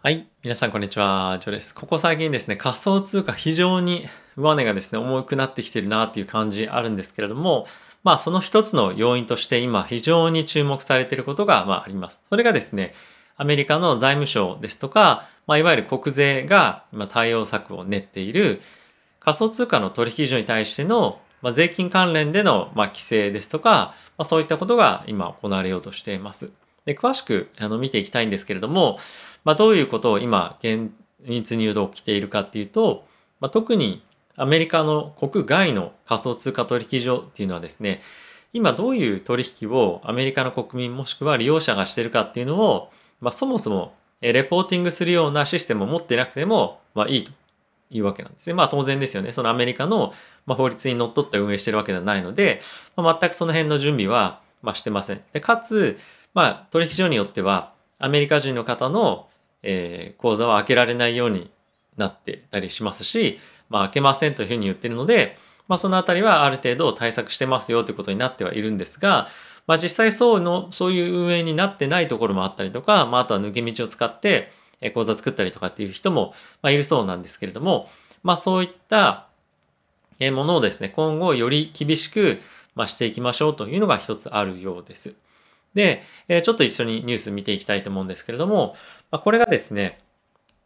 はい。皆さん、こんにちは。ジョです。ここ最近ですね、仮想通貨非常に上値がですね、重くなってきてるなっていう感じあるんですけれども、まあ、その一つの要因として今非常に注目されていることが、まあ、あります。それがですね、アメリカの財務省ですとか、まあ、いわゆる国税が今対応策を練っている仮想通貨の取引所に対しての、まあ、税金関連での、まあ、規制ですとか、まあ、そういったことが今行われようとしています。で詳しくあの見ていきたいんですけれども、まあ、どういうことを今現実に言うと起きているかっていうと、まあ、特にアメリカの国外の仮想通貨取引所っていうのはですね今どういう取引をアメリカの国民もしくは利用者がしてるかっていうのを、まあ、そもそもレポーティングするようなシステムを持ってなくても、まあ、いいというわけなんですね。まあ当然ですよね。そのアメリカの法律にのっとって運営してるわけではないので、まあ、全くその辺の準備は、ま、してません。でかつ、まあ取引所によってはアメリカ人の方のえー、口座は開けられないようになってたりしますし、まあ、開けませんというふうに言ってるので、まあ、そのあたりはある程度対策してますよということになってはいるんですが、まあ、実際そうの、そういう運営になってないところもあったりとか、まあ、あとは抜け道を使って口座作ったりとかっていう人も、まあ、いるそうなんですけれども、まあ、そういったえものをですね、今後より厳しく、まあ、していきましょうというのが一つあるようです。で、えちょっと一緒にニュース見ていきたいと思うんですけれども、まこれがですね、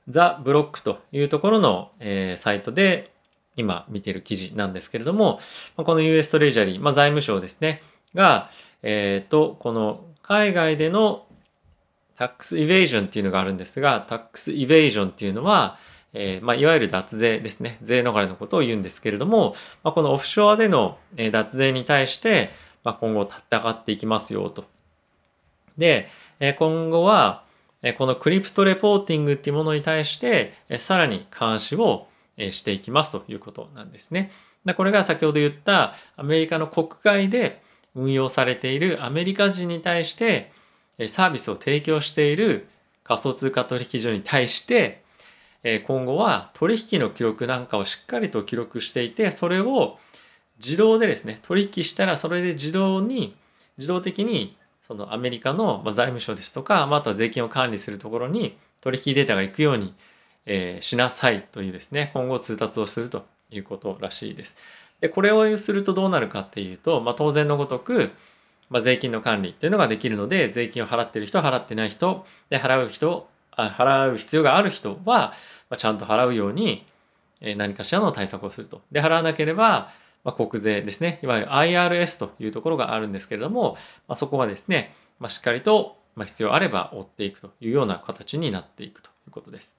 ザ・ブロックというところの、えサイトで今見ている記事なんですけれども、この US トレジャリー、まあ、財務省ですね、が、えっ、ー、と、この海外でのタックスイベージョンっていうのがあるんですが、タックスイベージョンっていうのは、えーまあ、いわゆる脱税ですね。税逃れのことを言うんですけれども、まあ、このオフショアでの脱税に対して、まあ、今後戦っていきますよとで、今後は、このクリプトレポーティングっていうものに対して、さらに監視をしていきますということなんですね。これが先ほど言ったアメリカの国外で運用されているアメリカ人に対してサービスを提供している仮想通貨取引所に対して今後は取引の記録なんかをしっかりと記録していてそれを自動でですね取引したらそれで自動に自動的にそのアメリカの財務省ですとか、まあ、とは税金を管理するところに取引データが行くように、え、しなさいというですね、今後通達をするということらしいです。で、これをするとどうなるかっていうと、まあ、当然のごとく、まあ、税金の管理っていうのができるので、税金を払ってる人、払ってない人、で、払う人、払う必要がある人は、ま、ちゃんと払うように、何かしらの対策をすると。で、払わなければ、まあ、国税ですね、いわゆる IRS というところがあるんですけれども、まあ、そこはですね、まあ、しっかりと必要あれば追っていくというような形になっていくということです。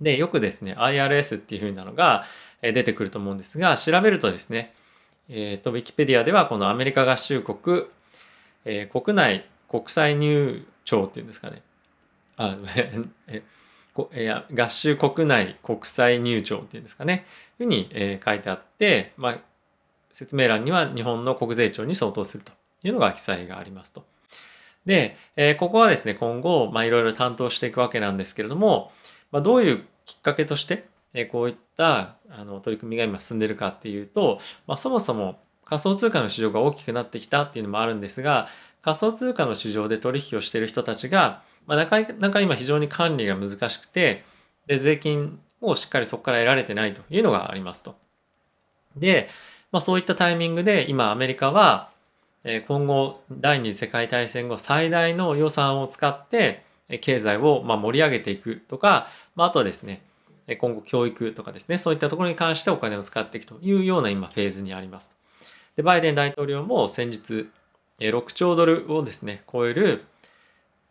で、よくですね、IRS っていうふうなのが出てくると思うんですが、調べるとですね、えっ、ー、と、Wikipedia ではこのアメリカ合衆国、えー、国内国際入庁っていうんですかね。あ、ええ合衆国内国際入庁っていうんですかね。ふうに、え書いてあって、まあ、説明欄には日本の国税庁に相当するというのが記載がありますと。で、えここはですね、今後、ま、いろいろ担当していくわけなんですけれども、まあ、どういうきっかけとして、えこういったあの取り組みが今進んでるかっていうと、まあ、そもそも仮想通貨の市場が大きくなってきたっていうのもあるんですが、仮想通貨の市場で取引をしている人たちが、まあ、なかなか今非常に管理が難しくて、で税金をしっかりそこから得られてないというのがありますと。で、まあ、そういったタイミングで今アメリカは今後第二次世界大戦後最大の予算を使って経済をま盛り上げていくとか、まあ、あとはですね今後教育とかですねそういったところに関してお金を使っていくというような今フェーズにありますでバイデン大統領も先日6兆ドルをですね超える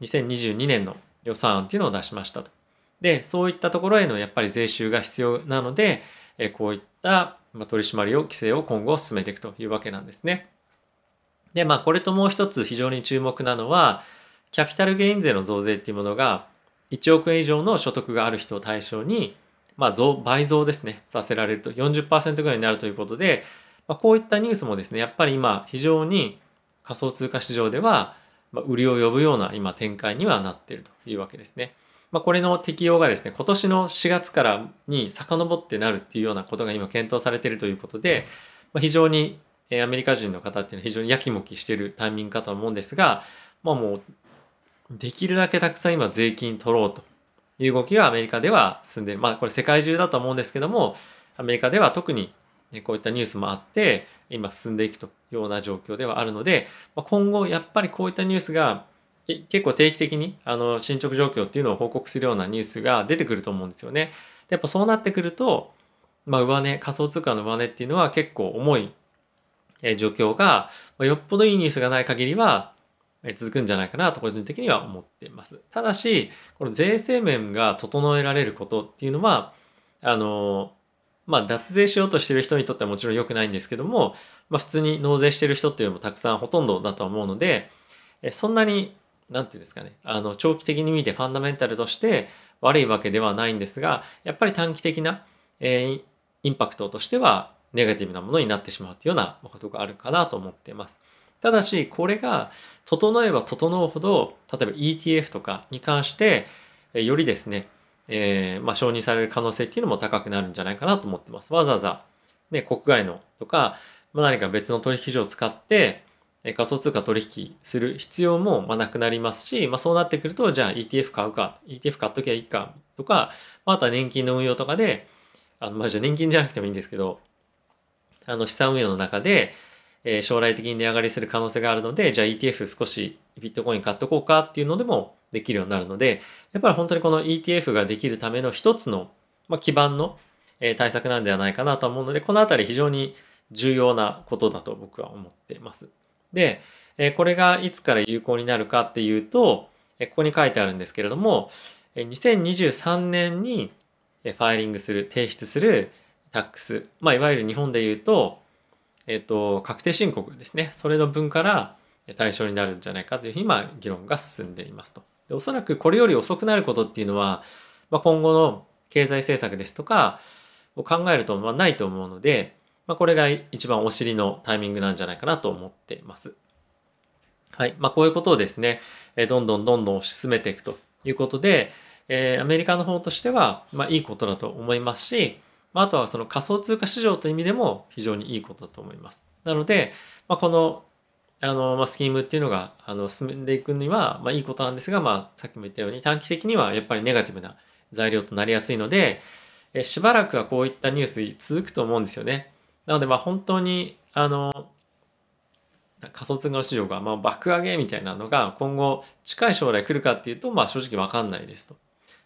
2022年の予算案っていうのを出しましたと。で、そういったところへのやっぱり税収が必要なので、えこういった取り締まりを、規制を今後進めていくというわけなんですね。で、まあこれともう一つ非常に注目なのは、キャピタルゲイン税の増税っていうものが1億円以上の所得がある人を対象に、まあ増、倍増ですね、させられると40%ぐらいになるということで、まあ、こういったニュースもですね、やっぱり今非常に仮想通貨市場ではまあ、売りを呼ぶような今展開にはなっているというわけですね。まあ、これの適用がですね、今年の4月からに遡ってなるっていうようなことが今検討されているということで、まあ、非常にアメリカ人の方っていうのは非常にやきもきしているタイミングかと思うんですが、まあもう、できるだけたくさん今税金取ろうという動きがアメリカでは進んで。まあこれ世界中だと思うんですけども、アメリカでは特にこういったニュースもあって、今進んでいくというような状況ではあるので、今後やっぱりこういったニュースが結構定期的にあの進捗状況っていうのを報告するようなニュースが出てくると思うんですよね。やっぱそうなってくると、まあ、上値、仮想通貨の上値っていうのは結構重い状況が、よっぽどいいニュースがない限りは続くんじゃないかなと個人的には思っています。ただし、この税制面が整えられることっていうのは、あの、まあ、脱税しようとしてる人にとってはもちろん良くないんですけども、まあ、普通に納税してる人っていうのもたくさんほとんどだと思うので、そんなに何て言うんですかね、あの、長期的に見てファンダメンタルとして悪いわけではないんですが、やっぱり短期的な、えー、インパクトとしてはネガティブなものになってしまうというようなことがあるかなと思っています。ただし、これが整えば整うほど、例えば ETF とかに関して、よりですね、えー、まあ、承認される可能性っていうのも高くなるんじゃないかなと思ってます。わざわざ、ね、国外のとか、まあ、何か別の取引所を使って、え仮想通貨取引する必要もまなくなりますし、まあ、そうなってくるとじゃあ ETF 買うか ETF 買っときゃいいかとか、まあ、あとは年金の運用とかであのまあじゃあ年金じゃなくてもいいんですけどあの資産運用の中で、えー、将来的に値上がりする可能性があるのでじゃあ ETF 少しビットコイン買っとこうかっていうのでもできるようになるのでやっぱり本当にこの ETF ができるための一つの、まあ、基盤の、えー、対策なんではないかなと思うのでこのあたり非常に重要なことだと僕は思っています。で、これがいつから有効になるかっていうと、えここに書いてあるんですけれども、え2023年にファイリングする、提出するタックス、まあ、いわゆる日本で言うと、えっ、と、確定申告ですね。それの分から対象になるんじゃないかというふうに今、議論が進んでいますと。でおそらくこれより遅くなることっていうのは、まあ、今後の経済政策ですとかを考えると、まあ、ないと思うので、まあ、これが一番お尻のタイミングなんじゃないかなと思っています。はい。まあ、こういうことをですね、どんどんどんどん進めていくということで、えー、アメリカの方としては、まあ、いいことだと思いますし、まあとはその仮想通貨市場という意味でも非常にいいことだと思います。なので、まあ、このあの、まあ、スキームっていうのがあの進んでいくには、まあ、いいことなんですが、まあ、さっきも言ったように短期的にはやっぱりネガティブな材料となりやすいので、えしばらくはこういったニュース続くと思うんですよね。なのでまあ本当にあの仮想通貨市場がまあ爆上げみたいなのが今後近い将来来るかっていうとまあ正直わかんないですと。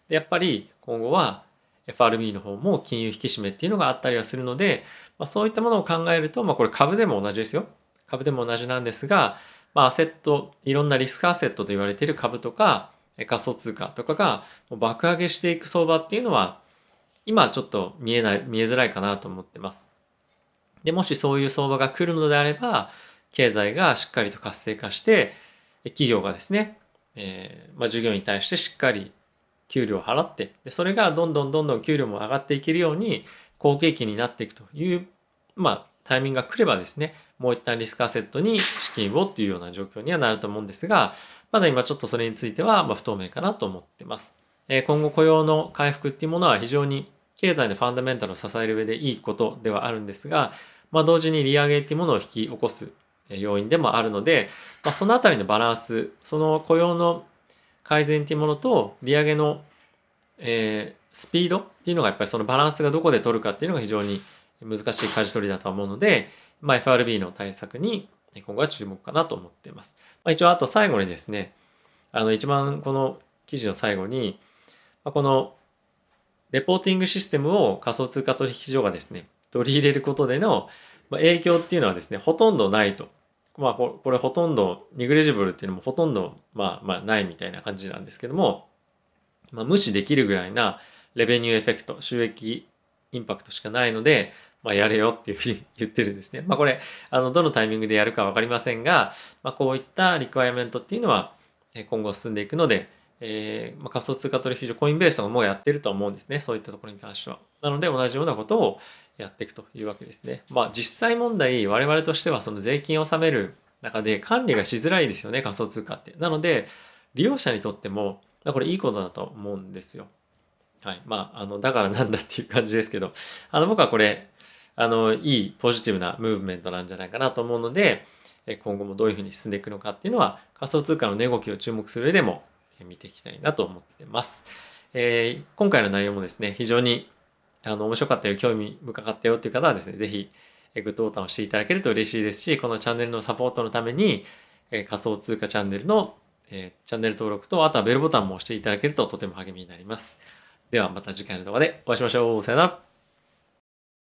でやっぱり今後は FRB の方も金融引き締めっていうのがあったりはするので、まあ、そういったものを考えると、まあ、これ株でも同じですよ。株でも同じなんですが、まあ、アセット、いろんなリスクアセットと言われている株とか仮想通貨とかが爆上げしていく相場っていうのは今ちょっと見えない、見えづらいかなと思ってます。で、もしそういう相場が来るのであれば、経済がしっかりと活性化して、企業がですね、えー、まあ、従業員に対してしっかり給料を払ってで、それがどんどんどんどん給料も上がっていけるように、好景気になっていくという、まあ、タイミングが来ればですね、もう一旦リスクアセットに資金をっていうような状況にはなると思うんですが、まだ今ちょっとそれについてはま不透明かなと思ってます。え今後雇用の回復っていうものは非常に経済のファンダメンタルを支える上でいいことではあるんですが、まあ、同時に利上げっていうものを引き起こす要因でもあるので、まあ、そのあたりのバランスその雇用の改善っていうものと利上げの、えー、スピードっていうのがやっぱりそのバランスがどこで取るかっていうのが非常に難しい舵取りだと思うので、まあ、FRB の対策に今後は注目かなと思っています。まあ、一応あと最後にですねあの一番この記事の最後に、まあ、このレポーティングシステムを仮想通貨取引所がですね取り入れることでの影響っていうのはですね、ほとんどないと。まあ、これほとんど、ニグレジブルっていうのもほとんど、まあ、まあ、ないみたいな感じなんですけども、まあ、無視できるぐらいなレベニューエフェクト、収益インパクトしかないので、まあ、やれよっていうふうに 言ってるんですね。まあ、これ、あの、どのタイミングでやるかわかりませんが、まあ、こういったリクワイアメントっていうのは、今後進んでいくので、えーまあ、仮想通貨取引所、コインベースとかもやってると思うんですね。そういったところに関しては。なので、同じようなことを、やっていくというわけですね。まあ実際問題我々としてはその税金を納める中で管理がしづらいですよね仮想通貨って。なので利用者にとってもこれいいことだと思うんですよ。はい。まああのだからなんだっていう感じですけどあの僕はこれあのいいポジティブなムーブメントなんじゃないかなと思うので今後もどういうふうに進んでいくのかっていうのは仮想通貨の値動きを注目する上でも見ていきたいなと思ってます。えー、今回の内容もですね、非常にあの面白かったよ、興味深かったよっていう方はですね、ぜひ、グッドボタンを押していただけると嬉しいですし、このチャンネルのサポートのために、え、仮想通貨チャンネルの、え、チャンネル登録と、あとはベルボタンも押していただけるととても励みになります。ではまた次回の動画でお会いしましょう。さよなら。